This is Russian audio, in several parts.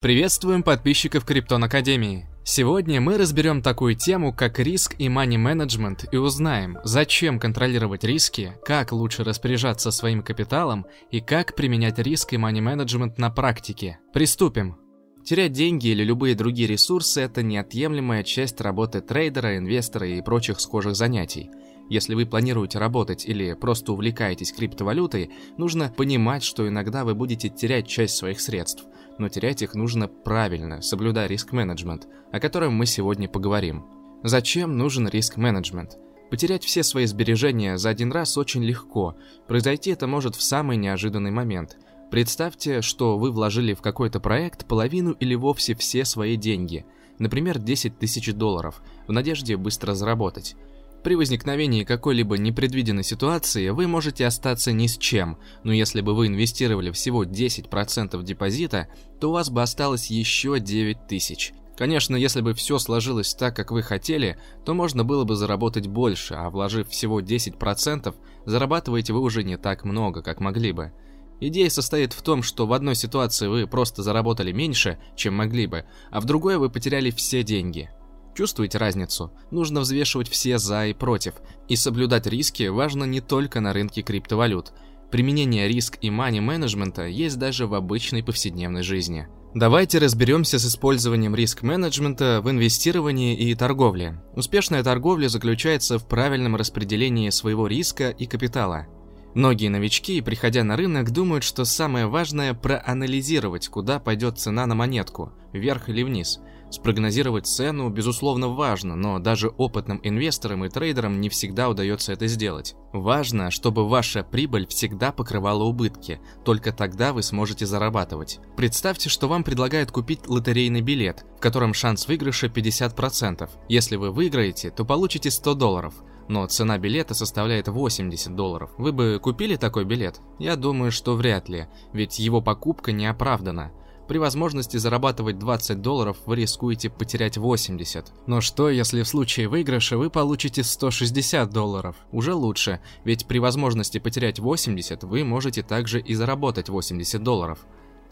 Приветствуем подписчиков Криптон Академии. Сегодня мы разберем такую тему, как риск и management и узнаем, зачем контролировать риски, как лучше распоряжаться своим капиталом и как применять риск и management на практике. Приступим. Терять деньги или любые другие ресурсы – это неотъемлемая часть работы трейдера, инвестора и прочих схожих занятий. Если вы планируете работать или просто увлекаетесь криптовалютой, нужно понимать, что иногда вы будете терять часть своих средств – но терять их нужно правильно, соблюдая риск-менеджмент, о котором мы сегодня поговорим. Зачем нужен риск-менеджмент? Потерять все свои сбережения за один раз очень легко. Произойти это может в самый неожиданный момент. Представьте, что вы вложили в какой-то проект половину или вовсе все свои деньги, например, 10 тысяч долларов, в надежде быстро заработать. При возникновении какой-либо непредвиденной ситуации вы можете остаться ни с чем, но если бы вы инвестировали всего 10% депозита, то у вас бы осталось еще 9 тысяч. Конечно, если бы все сложилось так, как вы хотели, то можно было бы заработать больше, а вложив всего 10%, зарабатываете вы уже не так много, как могли бы. Идея состоит в том, что в одной ситуации вы просто заработали меньше, чем могли бы, а в другой вы потеряли все деньги – Чувствуете разницу? Нужно взвешивать все «за» и «против». И соблюдать риски важно не только на рынке криптовалют. Применение риск и мани-менеджмента есть даже в обычной повседневной жизни. Давайте разберемся с использованием риск-менеджмента в инвестировании и торговле. Успешная торговля заключается в правильном распределении своего риска и капитала. Многие новички, приходя на рынок, думают, что самое важное – проанализировать, куда пойдет цена на монетку – вверх или вниз – Спрогнозировать цену, безусловно, важно, но даже опытным инвесторам и трейдерам не всегда удается это сделать. Важно, чтобы ваша прибыль всегда покрывала убытки, только тогда вы сможете зарабатывать. Представьте, что вам предлагают купить лотерейный билет, в котором шанс выигрыша 50%. Если вы выиграете, то получите 100 долларов, но цена билета составляет 80 долларов. Вы бы купили такой билет? Я думаю, что вряд ли, ведь его покупка не оправдана. При возможности зарабатывать 20 долларов вы рискуете потерять 80. Но что, если в случае выигрыша вы получите 160 долларов? Уже лучше, ведь при возможности потерять 80 вы можете также и заработать 80 долларов.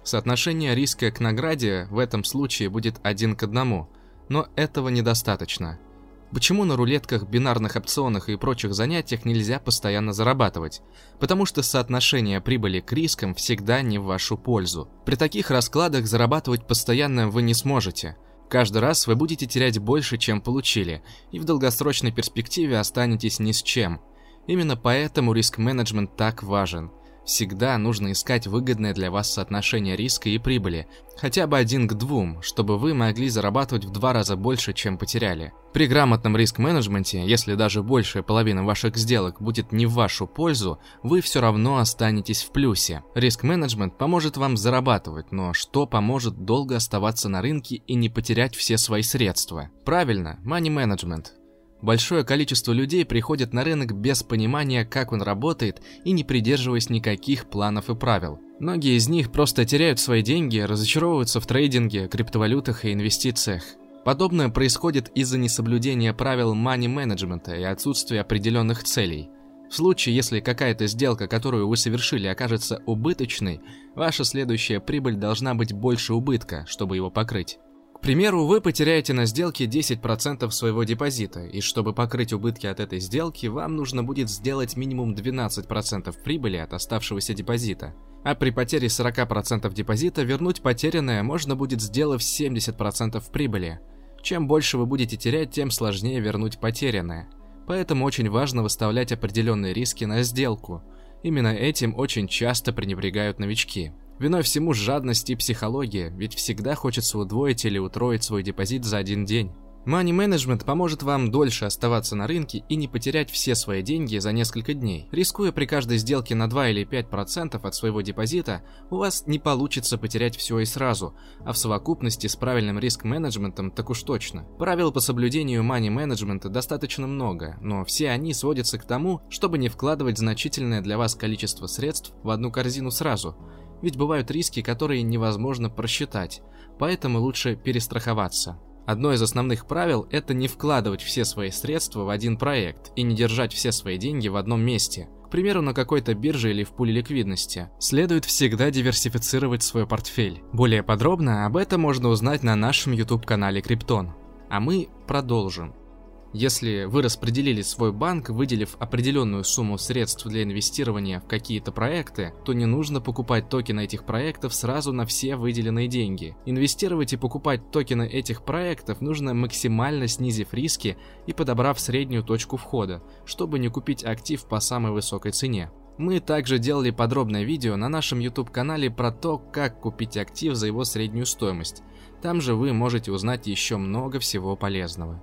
Соотношение риска к награде в этом случае будет один к одному, но этого недостаточно. Почему на рулетках, бинарных опционах и прочих занятиях нельзя постоянно зарабатывать? Потому что соотношение прибыли к рискам всегда не в вашу пользу. При таких раскладах зарабатывать постоянно вы не сможете. Каждый раз вы будете терять больше, чем получили, и в долгосрочной перспективе останетесь ни с чем. Именно поэтому риск-менеджмент так важен – Всегда нужно искать выгодное для вас соотношение риска и прибыли, хотя бы один к двум, чтобы вы могли зарабатывать в два раза больше, чем потеряли. При грамотном риск-менеджменте, если даже большая половина ваших сделок будет не в вашу пользу, вы все равно останетесь в плюсе. Риск-менеджмент поможет вам зарабатывать, но что поможет долго оставаться на рынке и не потерять все свои средства? Правильно, money-менеджмент. Большое количество людей приходит на рынок без понимания, как он работает и не придерживаясь никаких планов и правил. Многие из них просто теряют свои деньги, разочаровываются в трейдинге, криптовалютах и инвестициях. Подобное происходит из-за несоблюдения правил мани-менеджмента и отсутствия определенных целей. В случае, если какая-то сделка, которую вы совершили, окажется убыточной, ваша следующая прибыль должна быть больше убытка, чтобы его покрыть. К примеру, вы потеряете на сделке 10% своего депозита, и чтобы покрыть убытки от этой сделки, вам нужно будет сделать минимум 12% прибыли от оставшегося депозита. А при потере 40% депозита вернуть потерянное можно будет сделав 70% прибыли. Чем больше вы будете терять, тем сложнее вернуть потерянное. Поэтому очень важно выставлять определенные риски на сделку. Именно этим очень часто пренебрегают новички. Виной всему жадность и психология, ведь всегда хочется удвоить или утроить свой депозит за один день. Money Management поможет вам дольше оставаться на рынке и не потерять все свои деньги за несколько дней. Рискуя при каждой сделке на 2 или 5% от своего депозита, у вас не получится потерять все и сразу, а в совокупности с правильным риск-менеджментом так уж точно. Правил по соблюдению Money Management достаточно много, но все они сводятся к тому, чтобы не вкладывать значительное для вас количество средств в одну корзину сразу – ведь бывают риски, которые невозможно просчитать, поэтому лучше перестраховаться. Одно из основных правил – это не вкладывать все свои средства в один проект и не держать все свои деньги в одном месте. к примеру, на какой-то бирже или в пуле ликвидности. Следует всегда диверсифицировать свой портфель. Более подробно об этом можно узнать на нашем YouTube-канале Криптон. А мы продолжим. Если вы распределили свой банк, выделив определенную сумму средств для инвестирования в какие-то проекты, то не нужно покупать токены этих проектов сразу на все выделенные деньги. Инвестировать и покупать токены этих проектов нужно максимально снизив риски и подобрав среднюю точку входа, чтобы не купить актив по самой высокой цене. Мы также делали подробное видео на нашем YouTube канале про то, как купить актив за его среднюю стоимость. Там же вы можете узнать еще много всего полезного.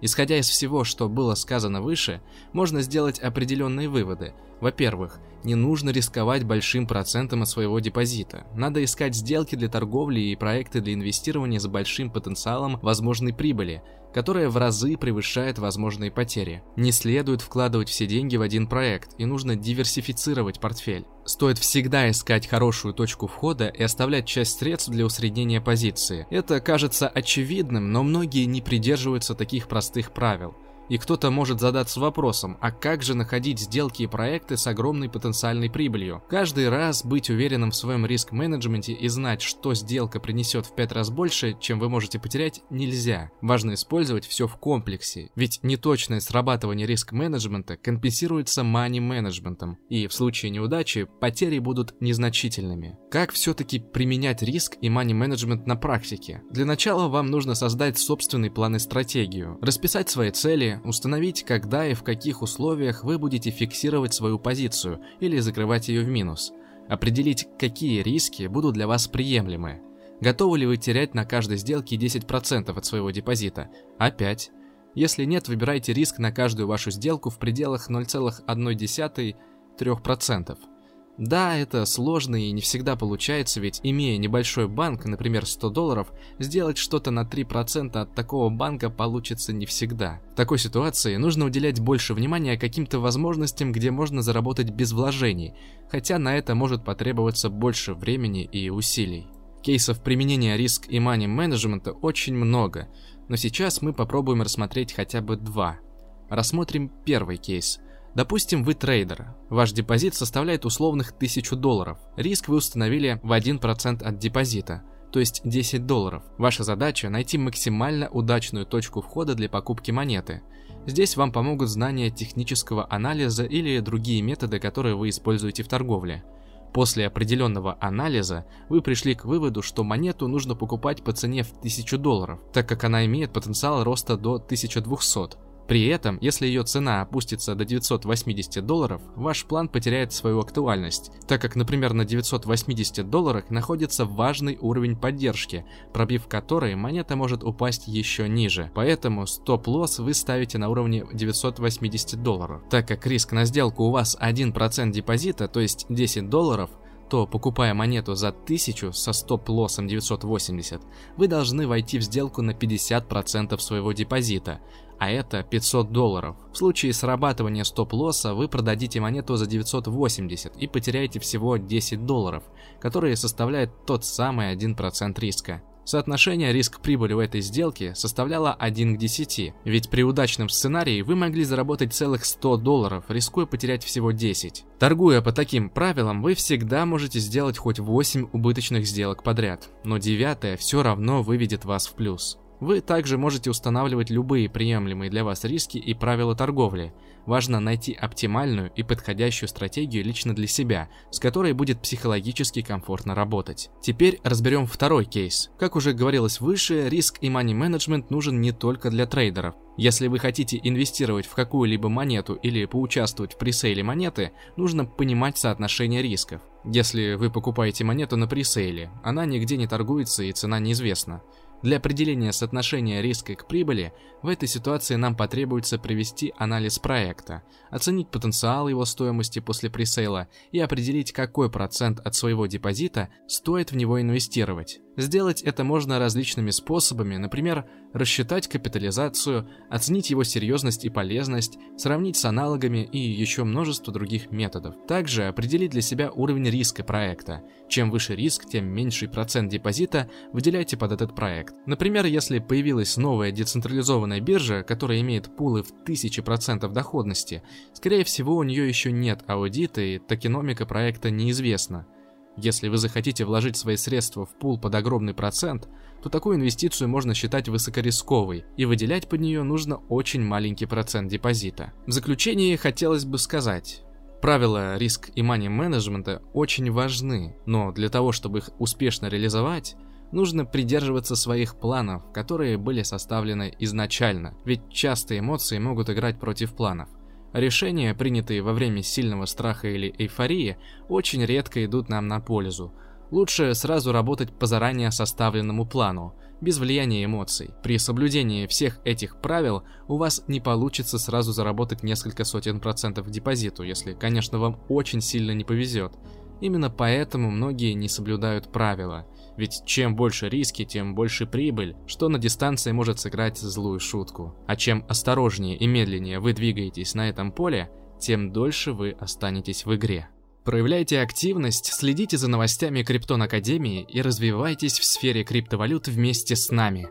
Исходя из всего, что было сказано выше, можно сделать определенные выводы. Во-первых, не нужно рисковать большим процентом от своего депозита. Надо искать сделки для торговли и проекты для инвестирования с большим потенциалом возможной прибыли, которая в разы превышает возможные потери. Не следует вкладывать все деньги в один проект, и нужно диверсифицировать портфель. Стоит всегда искать хорошую точку входа и оставлять часть средств для усреднения позиции. Это кажется очевидным, но многие не придерживаются таких простых правил. И кто-то может задаться вопросом, а как же находить сделки и проекты с огромной потенциальной прибылью? Каждый раз быть уверенным в своем риск-менеджменте и знать, что сделка принесет в 5 раз больше, чем вы можете потерять, нельзя. Важно использовать все в комплексе, ведь неточное срабатывание риск-менеджмента компенсируется мани-менеджментом, и в случае неудачи потери будут незначительными. Как все-таки применять риск и мани-менеджмент на практике? Для начала вам нужно создать собственный план и стратегию, расписать свои цели, установить, когда и в каких условиях вы будете фиксировать свою позицию или закрывать ее в минус, определить, какие риски будут для вас приемлемы. Готовы ли вы терять на каждой сделке 10% от своего депозита? Опять. Если нет, выбирайте риск на каждую вашу сделку в пределах 0,1-3%. Да, это сложно и не всегда получается, ведь имея небольшой банк, например 100 долларов, сделать что-то на 3% от такого банка получится не всегда. В такой ситуации нужно уделять больше внимания каким-то возможностям, где можно заработать без вложений, хотя на это может потребоваться больше времени и усилий. Кейсов применения риск и мани менеджмента очень много, но сейчас мы попробуем рассмотреть хотя бы два. Рассмотрим первый кейс – Допустим, вы трейдер. Ваш депозит составляет условных 1000 долларов. Риск вы установили в 1% от депозита, то есть 10 долларов. Ваша задача найти максимально удачную точку входа для покупки монеты. Здесь вам помогут знания технического анализа или другие методы, которые вы используете в торговле. После определенного анализа вы пришли к выводу, что монету нужно покупать по цене в 1000 долларов, так как она имеет потенциал роста до 1200. При этом, если ее цена опустится до 980 долларов, ваш план потеряет свою актуальность, так как, например, на 980 долларах находится важный уровень поддержки, пробив который монета может упасть еще ниже. Поэтому стоп-лосс вы ставите на уровне 980 долларов. Так как риск на сделку у вас 1% депозита, то есть 10 долларов, то покупая монету за 1000 со стоп-лоссом 980, вы должны войти в сделку на 50% своего депозита, а это 500 долларов. В случае срабатывания стоп-лосса вы продадите монету за 980 и потеряете всего 10 долларов, которые составляют тот самый 1% риска. Соотношение риск-прибыли в этой сделке составляло 1 к 10, ведь при удачном сценарии вы могли заработать целых 100 долларов, рискуя потерять всего 10. Торгуя по таким правилам, вы всегда можете сделать хоть 8 убыточных сделок подряд, но девятая все равно выведет вас в плюс. Вы также можете устанавливать любые приемлемые для вас риски и правила торговли. Важно найти оптимальную и подходящую стратегию лично для себя, с которой будет психологически комфортно работать. Теперь разберем второй кейс. Как уже говорилось выше, риск и money менеджмент нужен не только для трейдеров. Если вы хотите инвестировать в какую-либо монету или поучаствовать в пресейле монеты, нужно понимать соотношение рисков. Если вы покупаете монету на пресейле, она нигде не торгуется и цена неизвестна. Для определения соотношения риска к прибыли в этой ситуации нам потребуется провести анализ проекта, оценить потенциал его стоимости после пресейла и определить, какой процент от своего депозита стоит в него инвестировать. Сделать это можно различными способами, например, рассчитать капитализацию, оценить его серьезность и полезность, сравнить с аналогами и еще множество других методов. Также определить для себя уровень риска проекта. Чем выше риск, тем меньший процент депозита выделяйте под этот проект. Например, если появилась новая децентрализованная биржа, которая имеет пулы в 1000% доходности, скорее всего у нее еще нет аудита и токеномика проекта неизвестна. Если вы захотите вложить свои средства в пул под огромный процент, то такую инвестицию можно считать высокорисковой, и выделять под нее нужно очень маленький процент депозита. В заключение хотелось бы сказать, Правила риск и мани менеджмента очень важны, но для того, чтобы их успешно реализовать, нужно придерживаться своих планов, которые были составлены изначально, ведь часто эмоции могут играть против планов. Решения, принятые во время сильного страха или эйфории, очень редко идут нам на пользу. Лучше сразу работать по заранее составленному плану, без влияния эмоций. При соблюдении всех этих правил у вас не получится сразу заработать несколько сотен процентов к депозиту, если, конечно, вам очень сильно не повезет. Именно поэтому многие не соблюдают правила – ведь чем больше риски, тем больше прибыль, что на дистанции может сыграть злую шутку. А чем осторожнее и медленнее вы двигаетесь на этом поле, тем дольше вы останетесь в игре. Проявляйте активность, следите за новостями Криптон Академии и развивайтесь в сфере криптовалют вместе с нами.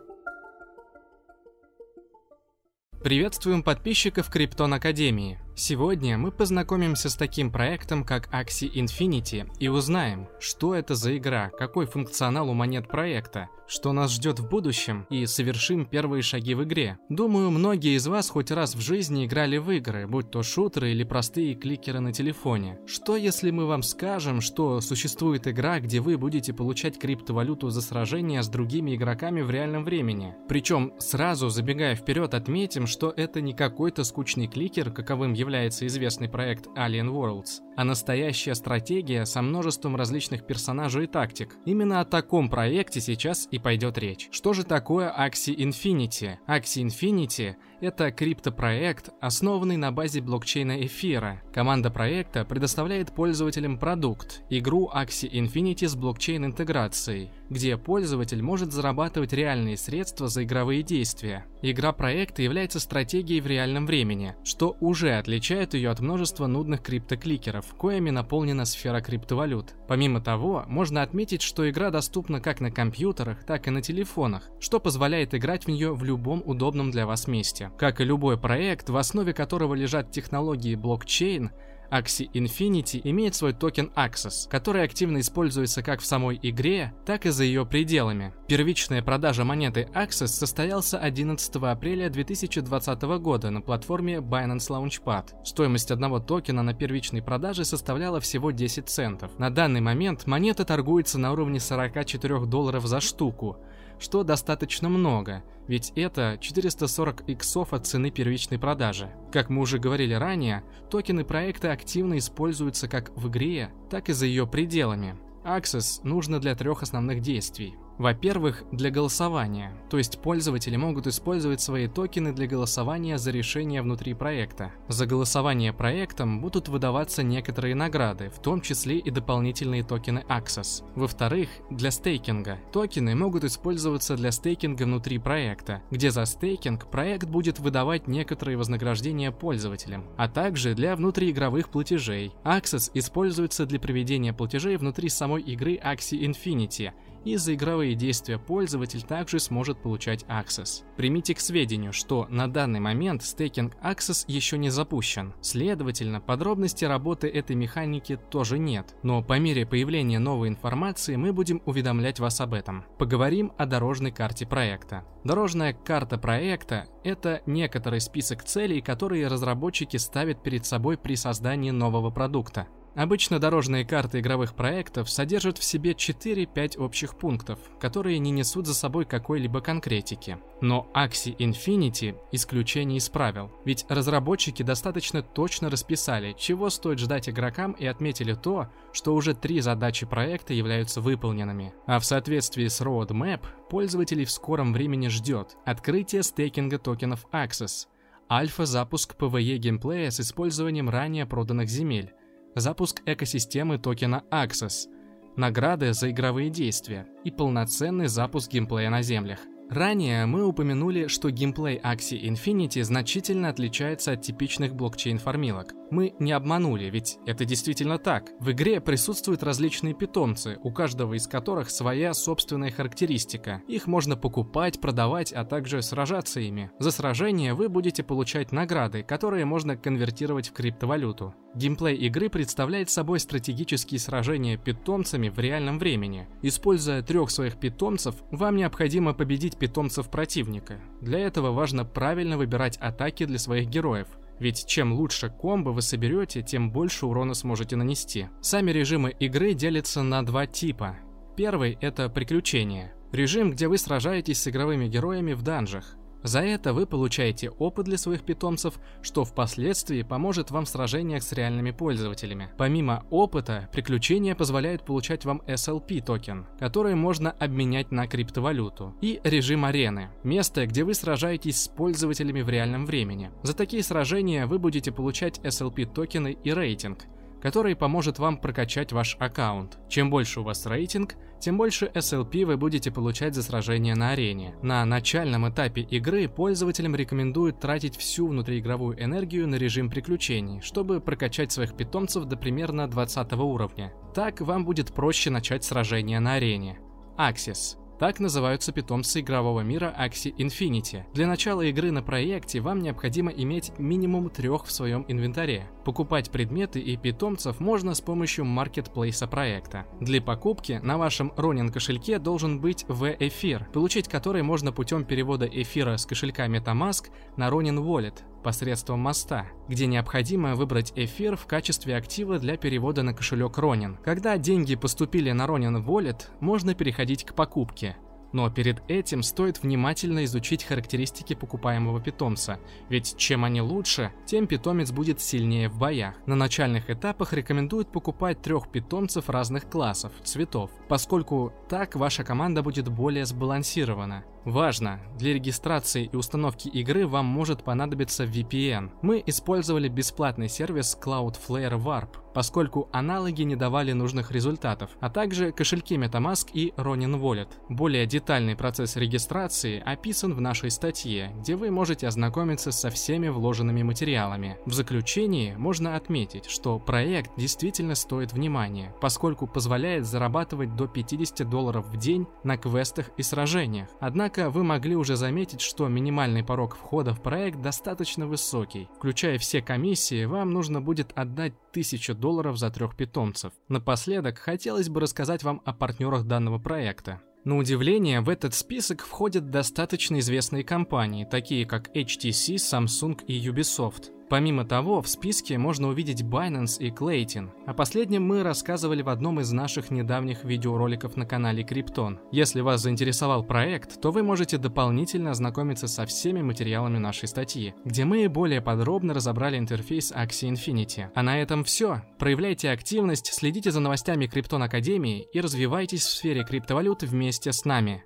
Приветствуем подписчиков Криптон Академии. Сегодня мы познакомимся с таким проектом, как Axie Infinity, и узнаем, что это за игра, какой функционал у монет проекта, что нас ждет в будущем, и совершим первые шаги в игре. Думаю, многие из вас хоть раз в жизни играли в игры, будь то шутеры или простые кликеры на телефоне. Что если мы вам скажем, что существует игра, где вы будете получать криптовалюту за сражения с другими игроками в реальном времени? Причем, сразу забегая вперед, отметим, что это не какой-то скучный кликер, каковым является является известный проект Alien Worlds, а настоящая стратегия со множеством различных персонажей и тактик. Именно о таком проекте сейчас и пойдет речь. Что же такое Axie Infinity? Axie Infinity — это криптопроект, основанный на базе блокчейна Эфира. Команда проекта предоставляет пользователям продукт, игру Axie Infinity с блокчейн-интеграцией, где пользователь может зарабатывать реальные средства за игровые действия. Игра проекта является стратегией в реальном времени, что уже отличает ее от множества нудных криптокликеров, коими наполнена сфера криптовалют. Помимо того, можно отметить, что игра доступна как на компьютерах, так и на телефонах, что позволяет играть в нее в любом удобном для вас месте. Как и любой проект, в основе которого лежат технологии блокчейн, Axie Infinity имеет свой токен Access, который активно используется как в самой игре, так и за ее пределами. Первичная продажа монеты Access состоялся 11 апреля 2020 года на платформе Binance Launchpad. Стоимость одного токена на первичной продаже составляла всего 10 центов. На данный момент монета торгуется на уровне 44 долларов за штуку, что достаточно много, ведь это 440 иксов от цены первичной продажи. Как мы уже говорили ранее, токены проекта активно используются как в игре, так и за ее пределами. Access нужно для трех основных действий. Во-первых, для голосования, то есть пользователи могут использовать свои токены для голосования за решения внутри проекта. За голосование проектом будут выдаваться некоторые награды, в том числе и дополнительные токены Access. Во-вторых, для стейкинга. Токены могут использоваться для стейкинга внутри проекта, где за стейкинг проект будет выдавать некоторые вознаграждения пользователям, а также для внутриигровых платежей. Access используется для проведения платежей внутри самой игры Axie Infinity – и за игровые действия пользователь также сможет получать Access. Примите к сведению, что на данный момент стейкинг Access еще не запущен, следовательно, подробности работы этой механики тоже нет, но по мере появления новой информации мы будем уведомлять вас об этом. Поговорим о дорожной карте проекта. Дорожная карта проекта – это некоторый список целей, которые разработчики ставят перед собой при создании нового продукта. Обычно дорожные карты игровых проектов содержат в себе 4-5 общих пунктов, которые не несут за собой какой-либо конкретики. Но Axie Infinity – исключение из правил, ведь разработчики достаточно точно расписали, чего стоит ждать игрокам и отметили то, что уже три задачи проекта являются выполненными. А в соответствии с Roadmap, пользователей в скором времени ждет открытие стейкинга токенов Access, альфа-запуск PvE геймплея с использованием ранее проданных земель, запуск экосистемы токена Access, награды за игровые действия и полноценный запуск геймплея на землях. Ранее мы упомянули, что геймплей Axie Infinity значительно отличается от типичных блокчейн-формилок. Мы не обманули, ведь это действительно так. В игре присутствуют различные питомцы, у каждого из которых своя собственная характеристика. Их можно покупать, продавать, а также сражаться ими. За сражение вы будете получать награды, которые можно конвертировать в криптовалюту. Геймплей игры представляет собой стратегические сражения питомцами в реальном времени. Используя трех своих питомцев, вам необходимо победить питомцев противника. Для этого важно правильно выбирать атаки для своих героев. Ведь чем лучше комбо вы соберете, тем больше урона сможете нанести. Сами режимы игры делятся на два типа. Первый – это приключения. Режим, где вы сражаетесь с игровыми героями в данжах. За это вы получаете опыт для своих питомцев, что впоследствии поможет вам в сражениях с реальными пользователями. Помимо опыта, приключения позволяют получать вам SLP токен, который можно обменять на криптовалюту, и режим арены, место, где вы сражаетесь с пользователями в реальном времени. За такие сражения вы будете получать SLP токены и рейтинг, который поможет вам прокачать ваш аккаунт. Чем больше у вас рейтинг, тем больше SLP вы будете получать за сражение на арене. На начальном этапе игры пользователям рекомендуют тратить всю внутриигровую энергию на режим приключений, чтобы прокачать своих питомцев до примерно 20 уровня. Так вам будет проще начать сражение на арене. Axis так называются питомцы игрового мира Axie Infinity. Для начала игры на проекте вам необходимо иметь минимум трех в своем инвентаре. Покупать предметы и питомцев можно с помощью маркетплейса проекта. Для покупки на вашем Ronin кошельке должен быть V-эфир, получить который можно путем перевода эфира с кошелька MetaMask на Ronin Wallet посредством моста, где необходимо выбрать эфир в качестве актива для перевода на кошелек Ronin. Когда деньги поступили на Ronin Wallet, можно переходить к покупке. Но перед этим стоит внимательно изучить характеристики покупаемого питомца, ведь чем они лучше, тем питомец будет сильнее в боях. На начальных этапах рекомендуют покупать трех питомцев разных классов, цветов, поскольку так ваша команда будет более сбалансирована. Важно, для регистрации и установки игры вам может понадобиться VPN. Мы использовали бесплатный сервис Cloudflare Warp, поскольку аналоги не давали нужных результатов, а также кошельки MetaMask и Ronin Wallet. Более детальный процесс регистрации описан в нашей статье, где вы можете ознакомиться со всеми вложенными материалами. В заключении можно отметить, что проект действительно стоит внимания, поскольку позволяет зарабатывать до 50 долларов в день на квестах и сражениях. Однако Однако вы могли уже заметить, что минимальный порог входа в проект достаточно высокий. Включая все комиссии, вам нужно будет отдать 1000 долларов за трех питомцев. Напоследок, хотелось бы рассказать вам о партнерах данного проекта. На удивление, в этот список входят достаточно известные компании, такие как HTC, Samsung и Ubisoft. Помимо того, в списке можно увидеть Binance и Clayton. О последнем мы рассказывали в одном из наших недавних видеороликов на канале Криптон. Если вас заинтересовал проект, то вы можете дополнительно ознакомиться со всеми материалами нашей статьи, где мы более подробно разобрали интерфейс Axie Infinity. А на этом все. Проявляйте активность, следите за новостями Криптон Академии и развивайтесь в сфере криптовалют вместе с нами.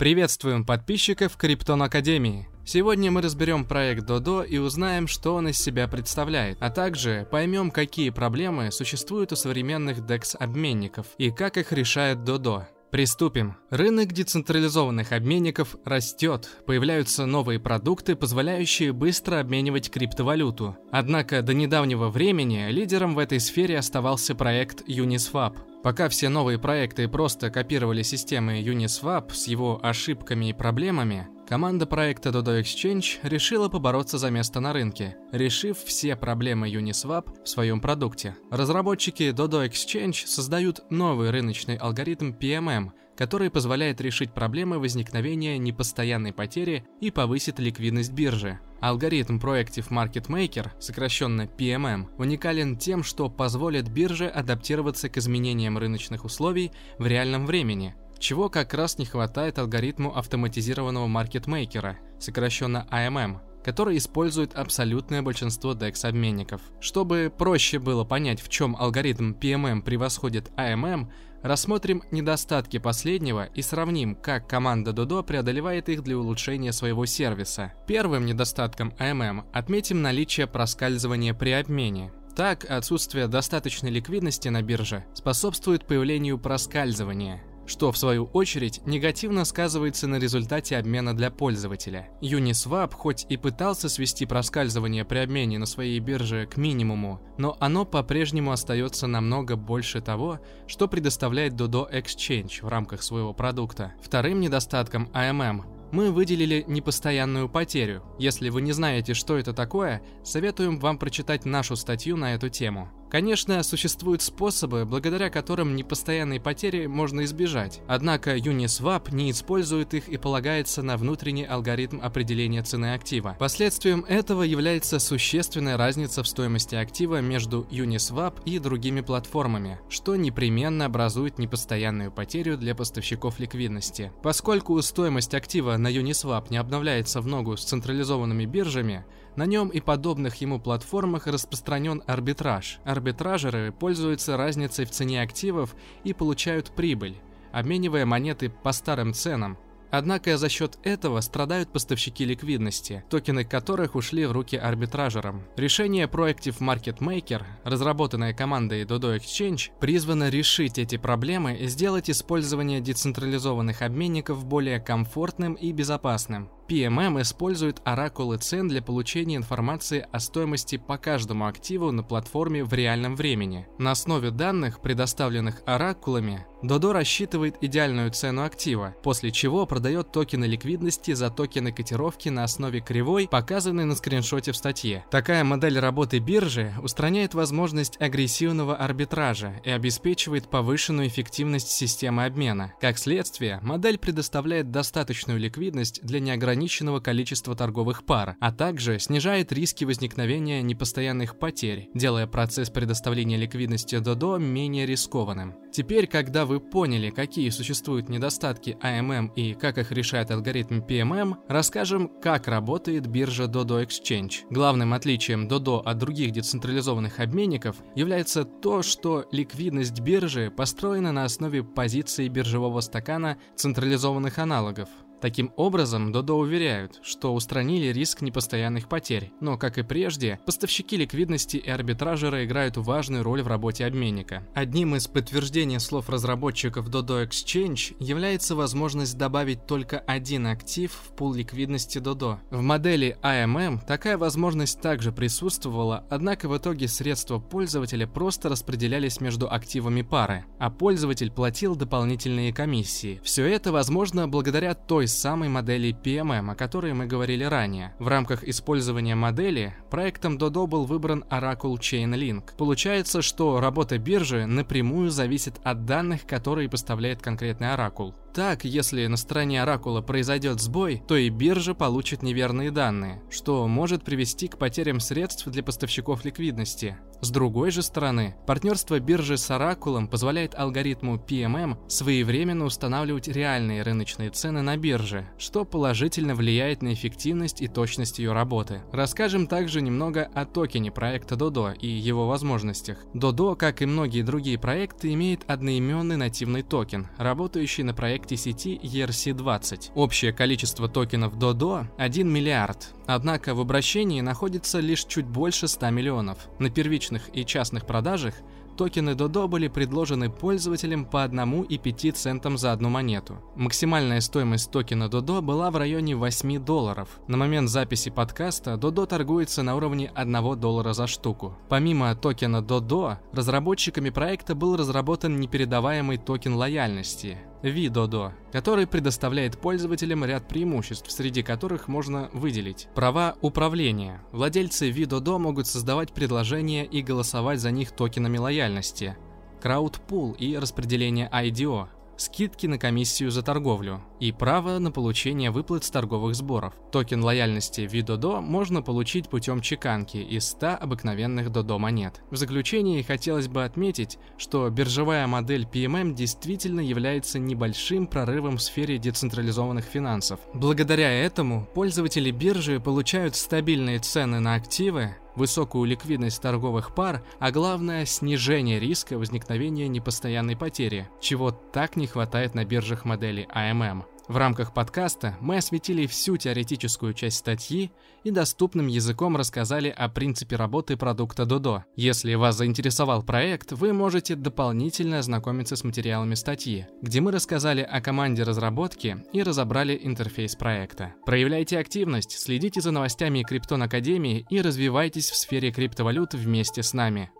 Приветствуем подписчиков Криптон Академии. Сегодня мы разберем проект Додо и узнаем, что он из себя представляет, а также поймем, какие проблемы существуют у современных DEX-обменников и как их решает Додо. Приступим. Рынок децентрализованных обменников растет, появляются новые продукты, позволяющие быстро обменивать криптовалюту. Однако до недавнего времени лидером в этой сфере оставался проект Uniswap. Пока все новые проекты просто копировали системы Uniswap с его ошибками и проблемами, команда проекта Dodo Exchange решила побороться за место на рынке, решив все проблемы Uniswap в своем продукте. Разработчики Dodo Exchange создают новый рыночный алгоритм PMM, который позволяет решить проблемы возникновения непостоянной потери и повысит ликвидность биржи. Алгоритм Proactive Market Maker, сокращенно PMM, уникален тем, что позволит бирже адаптироваться к изменениям рыночных условий в реальном времени, чего как раз не хватает алгоритму автоматизированного маркетмейкера, сокращенно AMM, который использует абсолютное большинство DEX-обменников. Чтобы проще было понять, в чем алгоритм PMM превосходит AMM, Рассмотрим недостатки последнего и сравним, как команда Dodo преодолевает их для улучшения своего сервиса. Первым недостатком AMM отметим наличие проскальзывания при обмене. так, отсутствие достаточной ликвидности на бирже способствует появлению проскальзывания, что в свою очередь негативно сказывается на результате обмена для пользователя. Uniswap хоть и пытался свести проскальзывание при обмене на своей бирже к минимуму, но оно по-прежнему остается намного больше того, что предоставляет Dodo Exchange в рамках своего продукта. Вторым недостатком AMM мы выделили непостоянную потерю. Если вы не знаете, что это такое, советуем вам прочитать нашу статью на эту тему. Конечно, существуют способы, благодаря которым непостоянные потери можно избежать. Однако Uniswap не использует их и полагается на внутренний алгоритм определения цены актива. Последствием этого является существенная разница в стоимости актива между Uniswap и другими платформами, что непременно образует непостоянную потерю для поставщиков ликвидности. Поскольку стоимость актива на Uniswap не обновляется в ногу с централизованными биржами, на нем и подобных ему платформах распространен арбитраж. Арбитражеры пользуются разницей в цене активов и получают прибыль, обменивая монеты по старым ценам, Однако за счет этого страдают поставщики ликвидности, токены которых ушли в руки арбитражерам. Решение Proactive Market Maker, разработанное командой Dodo Exchange, призвано решить эти проблемы и сделать использование децентрализованных обменников более комфортным и безопасным. PMM использует оракулы цен для получения информации о стоимости по каждому активу на платформе в реальном времени. На основе данных, предоставленных оракулами, Dodo рассчитывает идеальную цену актива, после чего продает токены ликвидности за токены котировки на основе кривой, показанной на скриншоте в статье. Такая модель работы биржи устраняет возможность агрессивного арбитража и обеспечивает повышенную эффективность системы обмена. Как следствие, модель предоставляет достаточную ликвидность для неограниченного ограниченного количества торговых пар, а также снижает риски возникновения непостоянных потерь, делая процесс предоставления ликвидности Dodo менее рискованным. Теперь, когда вы поняли, какие существуют недостатки AMM и как их решает алгоритм PMM, расскажем, как работает биржа Dodo Exchange. Главным отличием Dodo от других децентрализованных обменников является то, что ликвидность биржи построена на основе позиции биржевого стакана централизованных аналогов. Таким образом, Додо уверяют, что устранили риск непостоянных потерь, но, как и прежде, поставщики ликвидности и арбитражеры играют важную роль в работе обменника. Одним из подтверждений слов разработчиков Dodo Exchange является возможность добавить только один актив в пул ликвидности Dodo. В модели AMM такая возможность также присутствовала, однако в итоге средства пользователя просто распределялись между активами пары, а пользователь платил дополнительные комиссии. Все это возможно благодаря той самой модели PMM, о которой мы говорили ранее. В рамках использования модели проектом Dodo был выбран Oracle Chainlink. Получается, что работа биржи напрямую зависит от данных, которые поставляет конкретный Oracle. Так, если на стороне Оракула произойдет сбой, то и биржа получит неверные данные, что может привести к потерям средств для поставщиков ликвидности. С другой же стороны, партнерство биржи с Оракулом позволяет алгоритму PMM своевременно устанавливать реальные рыночные цены на бирже, что положительно влияет на эффективность и точность ее работы. Расскажем также немного о токене проекта Dodo и его возможностях. Dodo, как и многие другие проекты, имеет одноименный нативный токен, работающий на проекте проекте сети ERC-20. Общее количество токенов Dodo 1 миллиард, однако в обращении находится лишь чуть больше 100 миллионов. На первичных и частных продажах токены Dodo были предложены пользователям по 1,5 центам за одну монету. Максимальная стоимость токена Dodo была в районе 8 долларов. На момент записи подкаста Dodo торгуется на уровне 1 доллара за штуку. Помимо токена Dodo, разработчиками проекта был разработан непередаваемый токен лояльности vDODO, который предоставляет пользователям ряд преимуществ, среди которых можно выделить. Права управления. Владельцы vDODO могут создавать предложения и голосовать за них токенами лояльности. Crowdpool и распределение IDO скидки на комиссию за торговлю и право на получение выплат с торговых сборов. Токен лояльности vDODO можно получить путем чеканки из 100 обыкновенных DODO монет. В заключение хотелось бы отметить, что биржевая модель PMM действительно является небольшим прорывом в сфере децентрализованных финансов. Благодаря этому пользователи биржи получают стабильные цены на активы, высокую ликвидность торговых пар, а главное снижение риска возникновения непостоянной потери, чего так не хватает на биржах модели AMM. В рамках подкаста мы осветили всю теоретическую часть статьи и доступным языком рассказали о принципе работы продукта Dodo. Если вас заинтересовал проект, вы можете дополнительно ознакомиться с материалами статьи, где мы рассказали о команде разработки и разобрали интерфейс проекта. Проявляйте активность, следите за новостями Криптон Академии и развивайтесь в сфере криптовалют вместе с нами.